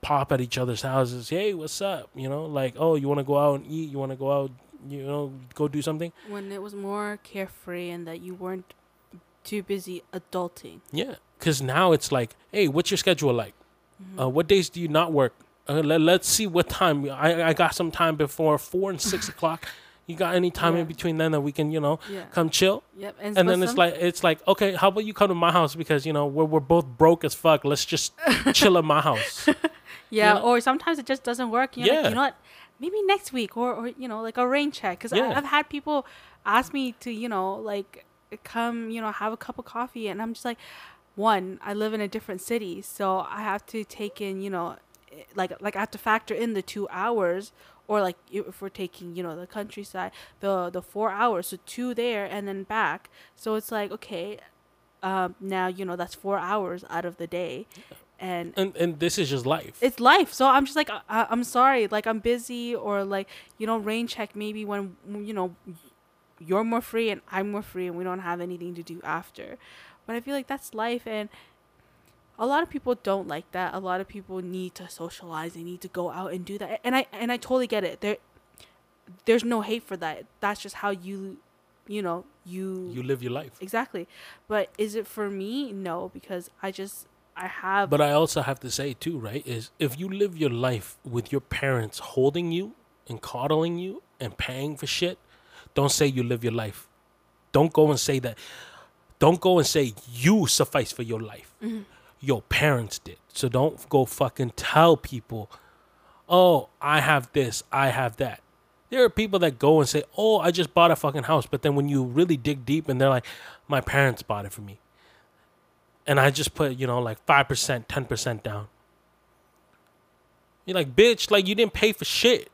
pop at each other's houses. Hey, what's up? You know, like, oh, you want to go out and eat? You want to go out, you know, go do something? When it was more carefree and that you weren't too busy adulting. Yeah. Because now it's like, hey, what's your schedule like? Uh, what days do you not work? Uh, let, let's see what time. I, I got some time before four and six o'clock. You got any time Yeah. in between then that we can, you know, Yeah. come chill? Yep. And, And then it's like it's like okay, how about you come to my house because you know we're we're both broke as fuck. Let's just chill at my house. Yeah, know? or sometimes it just doesn't work. You're like, Yeah. you know what? Maybe next week, or or you know, like a rain check. Because Yeah. I've had people ask me to, you know, like come, you know, have a cup of coffee, and I'm just like, one, I live in a different city, so I have to take in, you know, eh, like like I have to factor in the two hours. Or like if we're taking, you know, the countryside, the the four hours, so two there and then back. So it's like okay, um, now you know that's four hours out of the day, and and and this is just life. it's life. So I'm just like, I, I- I'm sorry, like I'm busy, or like you know, rain check maybe when you know you're more free and I'm more free, and we don't have anything to do after. But I feel like that's life, and a lot of people don't like that. A lot of people need to socialize. They need to go out and do that, and I and I totally get it. There, there's no hate for that. That's just how you, you know, you you live your life. exactly. But is it for me? No, because I just I have But I also have to say too, right? Is if you live your life with your parents holding you and coddling you and paying for shit, don't say you live your life. Don't go and say that. Don't go and say you suffice for your life. Mm-hmm. Your parents did. So don't go fucking tell people, oh, I have this, I have that. There are people that go and say, oh, I just bought a fucking house. But then when you really dig deep and they're like, my parents bought it for me and I just put, you know, like 5%, 10% down. You're like, bitch, like you didn't pay for shit.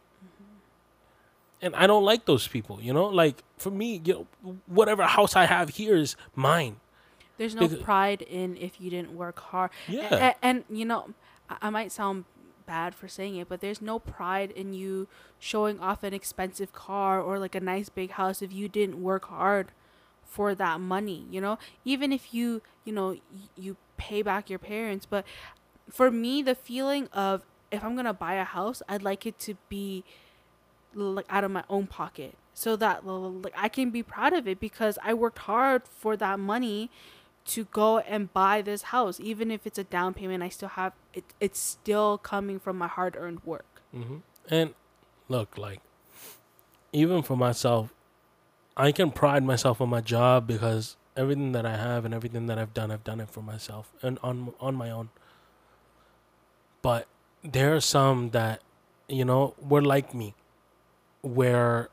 And I don't like those people, you know? Like for me, you know, whatever house I have here is mine. There's no Because- pride in if you didn't work hard. Yeah. a- And, you know, I, I might sound bad for saying it, but there's no pride in you showing off an expensive car or like a nice big house if you didn't work hard for that money, you know? Even if you, you know, you pay back your parents, but for me the feeling of if I'm going to buy a house, I'd like it to be like out of my own pocket so that like I can be proud of it because I worked hard for that money to go and buy this house. Even if it's a down payment I still have it it's still coming from my hard earned work. Hmm And look, like, even for myself, I can pride myself on my job because everything that I have and everything that I've done, I've done it for myself and on on my own. But there are some that, you know, were like me, where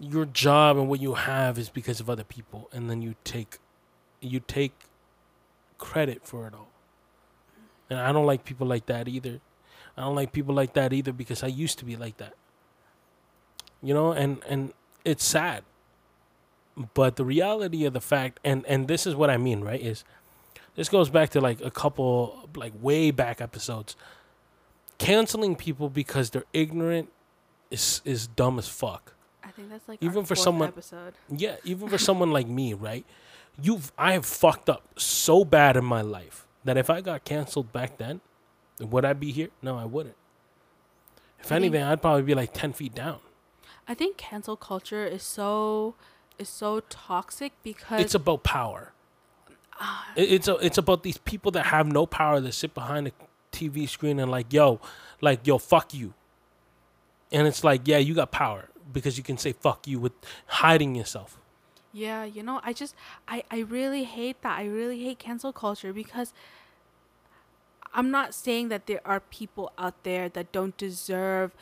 your job and what you have is because of other people, and then you take, you take credit for it all. And I don't like people like that either. I don't like people like that either because I used to be like that. You know, and and it's sad. But the reality of the fact and and this is what I mean, right? Is this goes back to like a couple like way back episodes. Canceling people because they're ignorant is is dumb as fuck. I think that's like Even for someone- episode. Yeah, even for someone like me, right? You've I have fucked up so bad in my life that if I got canceled back then, would I be here? No, I wouldn't. If I think- anything, I'd probably be like ten feet down. I think cancel culture is so is so toxic because It's about power. Ah. It- It's a, it's about these people that have no power that sit behind a TV screen and like, yo, like yo, fuck you. And it's like, yeah, you got power because you can say fuck you with hiding yourself. Yeah, you know, I just I I really hate that. I really hate cancel culture because I'm not saying that there are people out there that don't deserve,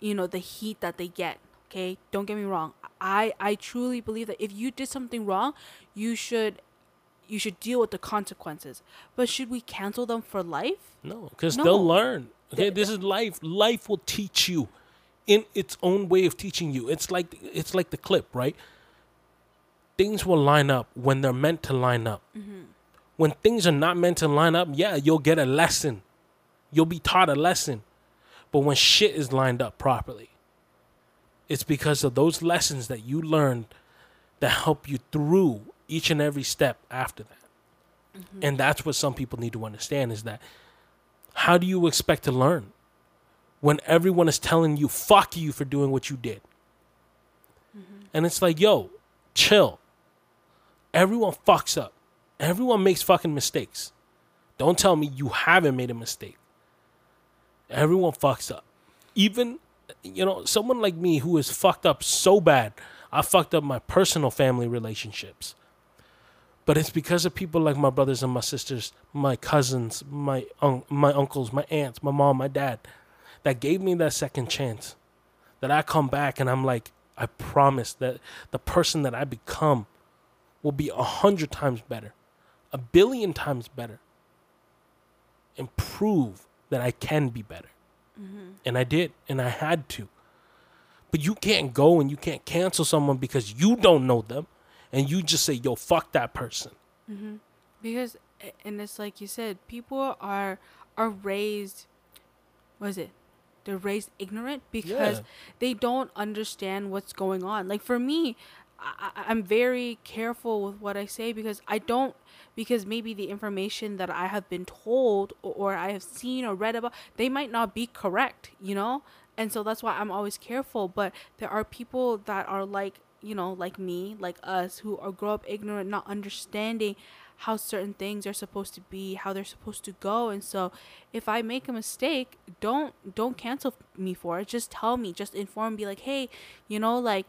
you know, the heat that they get. Okay? Don't get me wrong. I I truly believe that if you did something wrong, you should you should deal with the consequences. But should we cancel them for life? No, because No. they'll learn. Okay, this is life. Life will teach you in its own way of teaching you. It's like it's like the clip, right? Things will line up when they're meant to line up. Mm-hmm. When things are not meant to line up, yeah, you'll get a lesson. You'll be taught a lesson. But when shit is lined up properly, it's because of those lessons that you learned that help you through each and every step after that. Mm-hmm. And that's what some people need to understand is that how do you expect to learn when everyone is telling you fuck you for doing what you did? Mm-hmm. And it's like, yo, chill. Everyone fucks up. Everyone makes fucking mistakes. Don't tell me you haven't made a mistake. Everyone fucks up. Even, you know, someone like me who is fucked up so bad, I fucked up my personal family relationships. But it's because of people like my brothers and my sisters, my cousins, my un- my uncles, my aunts, my mom, my dad, that gave me that second chance. That I come back and I'm like, I promise that the person that I become will be a hundred times better, a billion times better, and prove that I can be better. Mm-hmm. And I did, and I had to. But you can't go and you can't cancel someone because you don't know them, and you just say, "Yo, fuck that person." Mm-hmm. because and it's like you said people are are raised was it they're raised ignorant because Yeah. they don't understand what's going on. Like for me I, i'm very careful with what i say because i don't because maybe the information that i have been told or, or i have seen or read about they might not be correct you know? And so that's why i'm always careful. But there are people that are like you know like me like us who are grow up ignorant not understanding how certain things are supposed to be how they're supposed to go and so if i make a mistake don't don't cancel me for it just tell me just inform be like hey you know like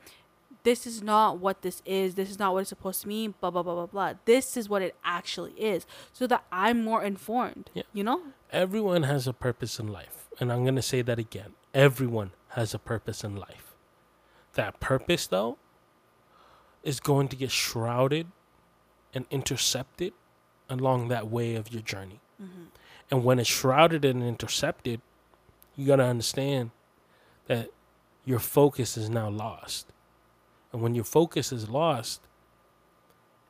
this is not what this is this is not what it's supposed to mean blah blah blah blah blah this is what it actually is so that i'm more informed Yeah. you know Everyone has a purpose in life. And I'm going to say that again. Everyone has a purpose in life. That purpose, though, is going to get shrouded and intercepted along that way of your journey. Mm-hmm. And when it's shrouded and intercepted, you got to understand that your focus is now lost. And when your focus is lost,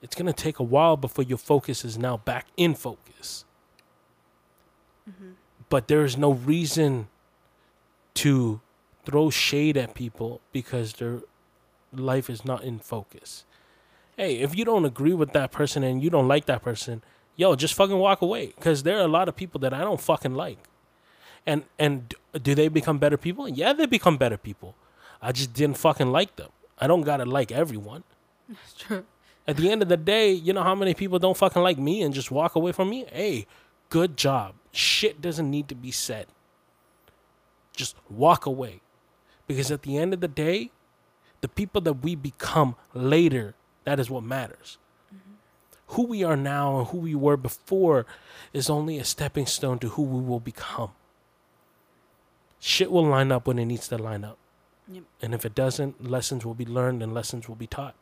it's going to take a while before your focus is now back in focus mm-hmm. but there is no reason to throw shade at people because their life is not in focus. Hey, if you don't agree with that person and you don't like that person, yo, just fucking walk away because there are a lot of people that I don't fucking like. And and do they become better people? Yeah, they become better people. I just didn't fucking like them. I don't gotta like everyone. it's true At the end of the day, you know how many people don't fucking like me and just walk away from me? Hey, good job. Shit doesn't need to be said. Just walk away. Because at the end of the day, the people that we become later, that is what matters. Who we are now and who we were before is only a stepping stone to who we will become. Shit will line up when it needs to line up. Yep. And if it doesn't, lessons will be learned and lessons will be taught.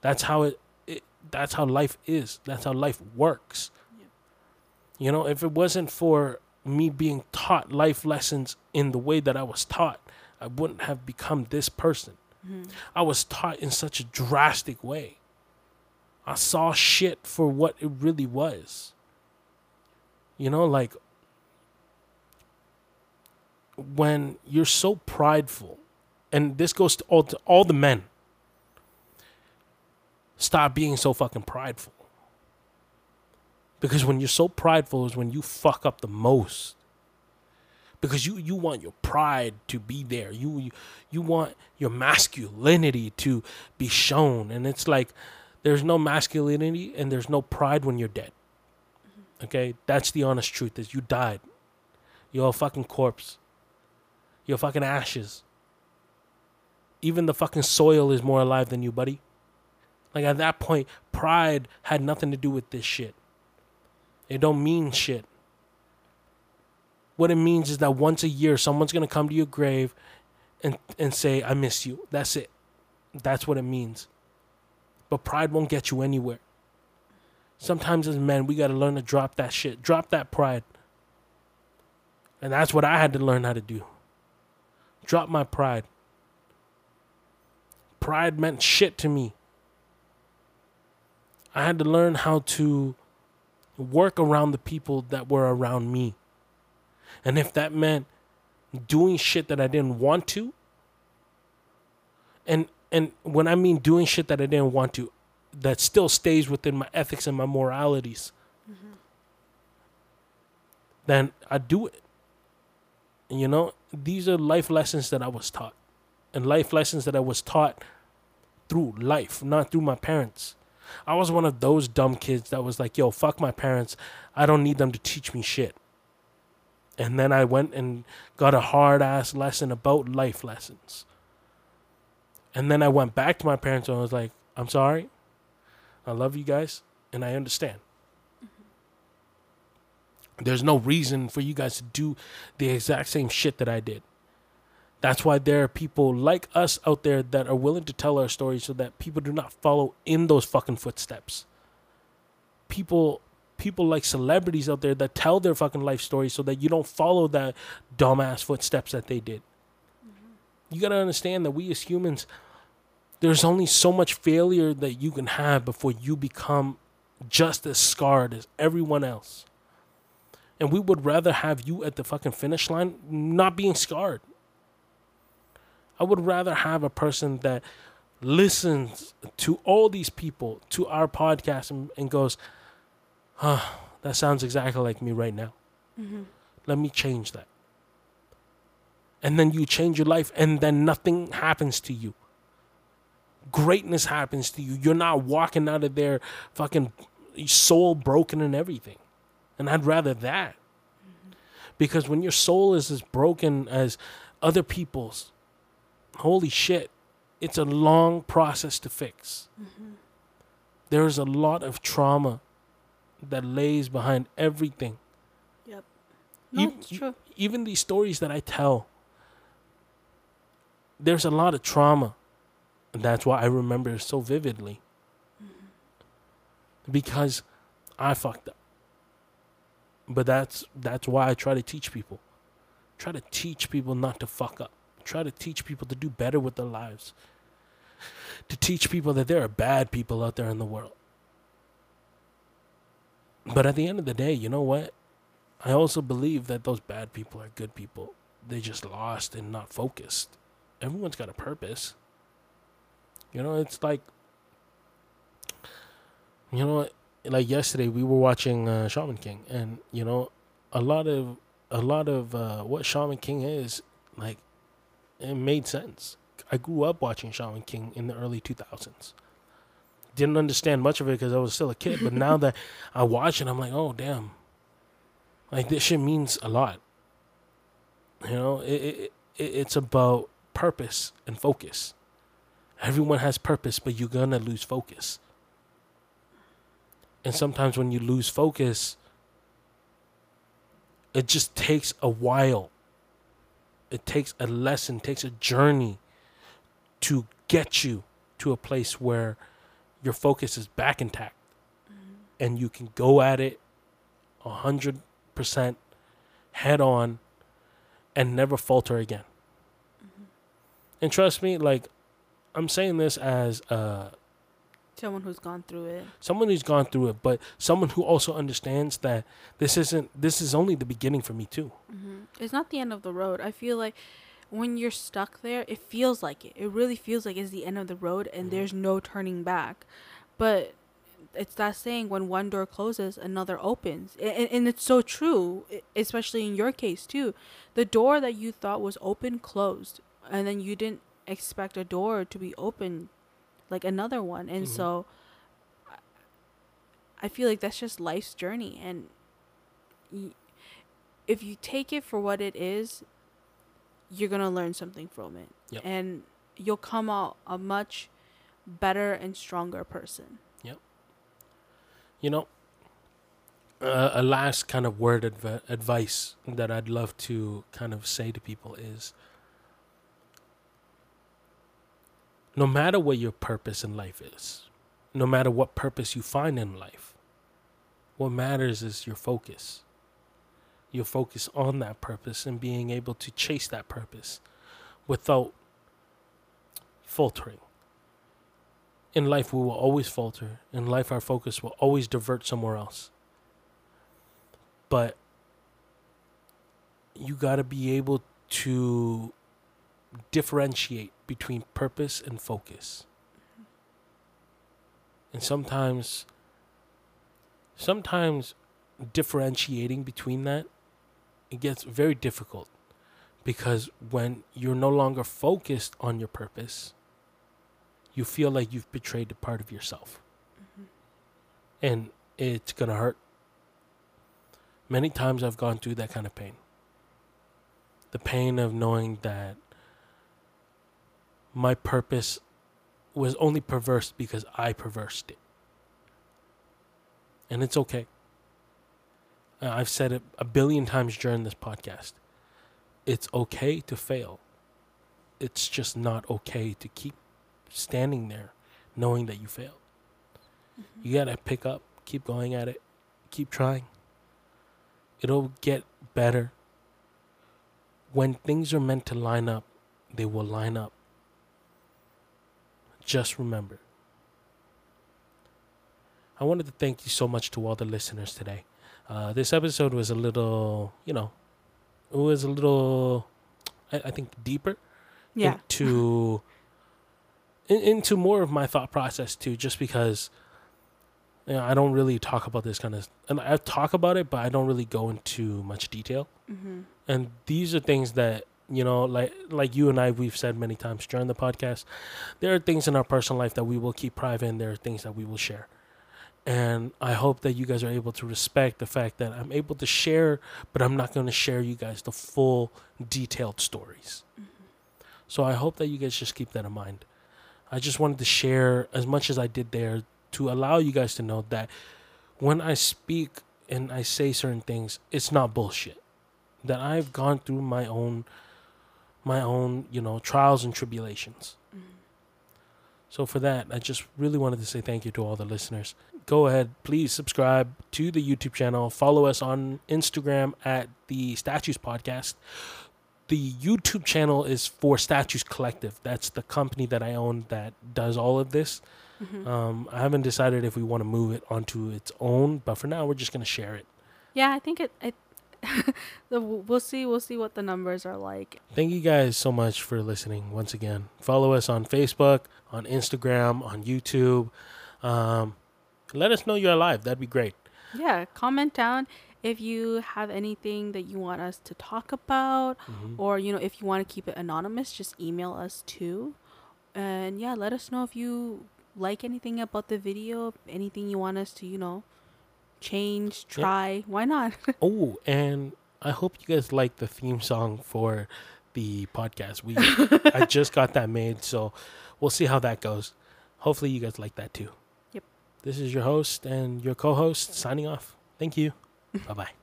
That's how it, it that's how life is. That's how life works. Yep. You know, if it wasn't for me being taught life lessons in the way that I was taught, I wouldn't have become this person. I was taught in such a drastic way. I saw shit for what it really was. You know, like when you're so prideful and this goes to all to all the men. Stop being so fucking prideful. Because when you're so prideful is when you fuck up the most. Because you you want your pride to be there. You you, you want your masculinity to be shown and it's like there's no masculinity and there's no pride when you're dead. Mm-hmm. Okay? That's the honest truth is you died. You're a fucking corpse. You're fucking ashes. Even the fucking soil is more alive than you, buddy. Like at that point, pride had nothing to do with this shit. It don't mean shit. What it means is that once a year, someone's gonna come to your grave and and say, "I miss you." That's it. That's what it means. But pride won't get you anywhere. Sometimes as men, we gotta learn to drop that shit, drop that pride. And that's what I had to learn how to do. Drop my pride. Pride meant shit to me. I had to learn how to work around the people that were around me. And if that meant doing shit that I didn't want to, and and when I mean doing shit that I didn't want to, that still stays within my ethics and my moralities, then I do it. And, you know, these are life lessons that I was taught, and life lessons that I was taught through life, not through my parents. I was one of those dumb kids that was like, yo, fuck my parents. I don't need them to teach me shit. And then I went and got a hard ass lesson about life lessons. And then I went back to my parents and I was like, I'm sorry. I love you guys and I understand. Mm-hmm. There's no reason for you guys to do the exact same shit that I did. That's why there are people like us out there that are willing to tell our stories so that people do not follow in those fucking footsteps. People people like celebrities out there that tell their fucking life stories so that you don't follow that dumbass footsteps that they did. Mm-hmm. You got to understand that we as humans there's only so much failure that you can have before you become just as scarred as everyone else. And we would rather have you at the fucking finish line not being scarred. I would rather have a person that listens to all these people, to our podcast, and, and goes, huh, that sounds exactly like me right now. Mm-hmm. Let me change that. And then you change your life, and then nothing happens to you. Greatness happens to you. You're not walking out of there fucking soul broken and everything. And I'd rather that. Mm-hmm. Because when your soul is as broken as other people's, holy shit, it's a long process to fix. Mm-hmm. There is a lot of trauma that lays behind everything. Yep. No, Ev- it's true. Even these stories that I tell, there's a lot of trauma. And that's why I remember it so vividly. Mm-hmm. Because I fucked up. But that's that's why I try to teach people. Try to teach people not to fuck up. Try to teach people to do better with their lives. To teach people that there are bad people out there in the world. But at the end of the day, you know what? I also believe that those bad people are good people. They just lost and not focused. Everyone's got a purpose. You know, it's like you know, like yesterday we were watching uh, Shaman King, and you know, a lot of a lot of uh, what Shaman King is like, it made sense. I grew up watching Shaman King in the early two thousands. Didn't understand much of it because I was still a kid, but now that I watch it, I'm like, oh damn, like this shit means a lot. You know, it, it, it it's about purpose and focus. Everyone has purpose, but you're gonna lose focus. And sometimes when you lose focus, it just takes a while. It takes a lesson, takes a journey to get you to a place where your focus is back intact and you can go at it a hundred percent head on and never falter again. And trust me, like I'm saying this as uh Someone who's gone through it. someone who's gone through it, but someone who also understands that this isn't this is only the beginning for me too. hmm It's not the end of the road. I feel like when you're stuck there, it feels like it. It really feels like it's the end of the road and there's no turning back. But it's that saying when one door closes, another opens. And, and it's so true, especially in your case too. The door that you thought was open closed, and then you didn't expect a door to be open like another one. And Mhm. so I- I feel like that's just life's journey and y- if you take it for what it is, you're going to learn something from it. Yep. And you'll come out a much better and stronger person. Yep. You know, uh, a last kind of word adv- advice that I'd love to kind of say to people is no matter what your purpose in life is, no matter what purpose you find in life, what matters is your focus. Your focus on that purpose and being able to chase that purpose without faltering. In life, we will always falter. In life, our focus will always divert somewhere else. But you got to be able to differentiate between purpose and focus. And sometimes, sometimes differentiating between that, it gets very difficult because when you're no longer focused on your purpose, you feel like you've betrayed a part of yourself. Mm-hmm. And it's going to hurt. Many times I've gone through that kind of pain. The pain of knowing that my purpose was only perverse because I perversed it. And it's okay. Uh, I've said it a billion times during this podcast. It's okay to fail. It's just not okay to keep standing there knowing that you failed. You got to pick up, keep going at it, keep trying. It'll get better. When things are meant to line up, they will line up. Just remember. I wanted to thank you so much to all the listeners today. Uh, this episode was a little, you know, it was a little, I, I think, deeper Yeah. into in, into more of my thought process too just because you know, I don't really talk about this kind of and I talk about it but I don't really go into much detail. Hmm and these are things that you know like like you and I we've said many times during the podcast there are things in our personal life that we will keep private and there are things that we will share and I hope that you guys are able to respect the fact that I'm able to share but I'm not going to share you guys the full detailed stories mm-hmm. so I hope that you guys just keep that in mind. I just wanted to share as much as I did there to allow you guys to know that when I speak and I say certain things, it's not bullshit. That I've gone through my own my own, you know, trials and tribulations. Mm-hmm. So for that, I just really wanted to say thank you to all the listeners. Go ahead, please subscribe to the YouTube channel. Follow us on Instagram at the Statues Podcast the YouTube channel is for Statues Collective. That's the company that I own that does all of this. hmm Um, I haven't decided if we want to move it onto its own, but for now we're just gonna share it. Yeah, I think it. it we'll see. We'll see what the numbers are like. Thank you guys so much for listening once again. Follow us on Facebook, on Instagram, on YouTube. Um, let us know you're alive. That'd be great. Yeah, comment down if you have anything that you want us to talk about, Mhm. or you know, if you want to keep it anonymous, just email us too. And yeah, let us know if you like anything about the video, anything you want us to, you know, change, Yeah. try. Why not? Oh, and I hope you guys like the theme song for the podcast. We I just got that made, so we'll see how that goes. Hopefully you guys like that too. This is your host and your co-host signing off. Thank you. bye bye.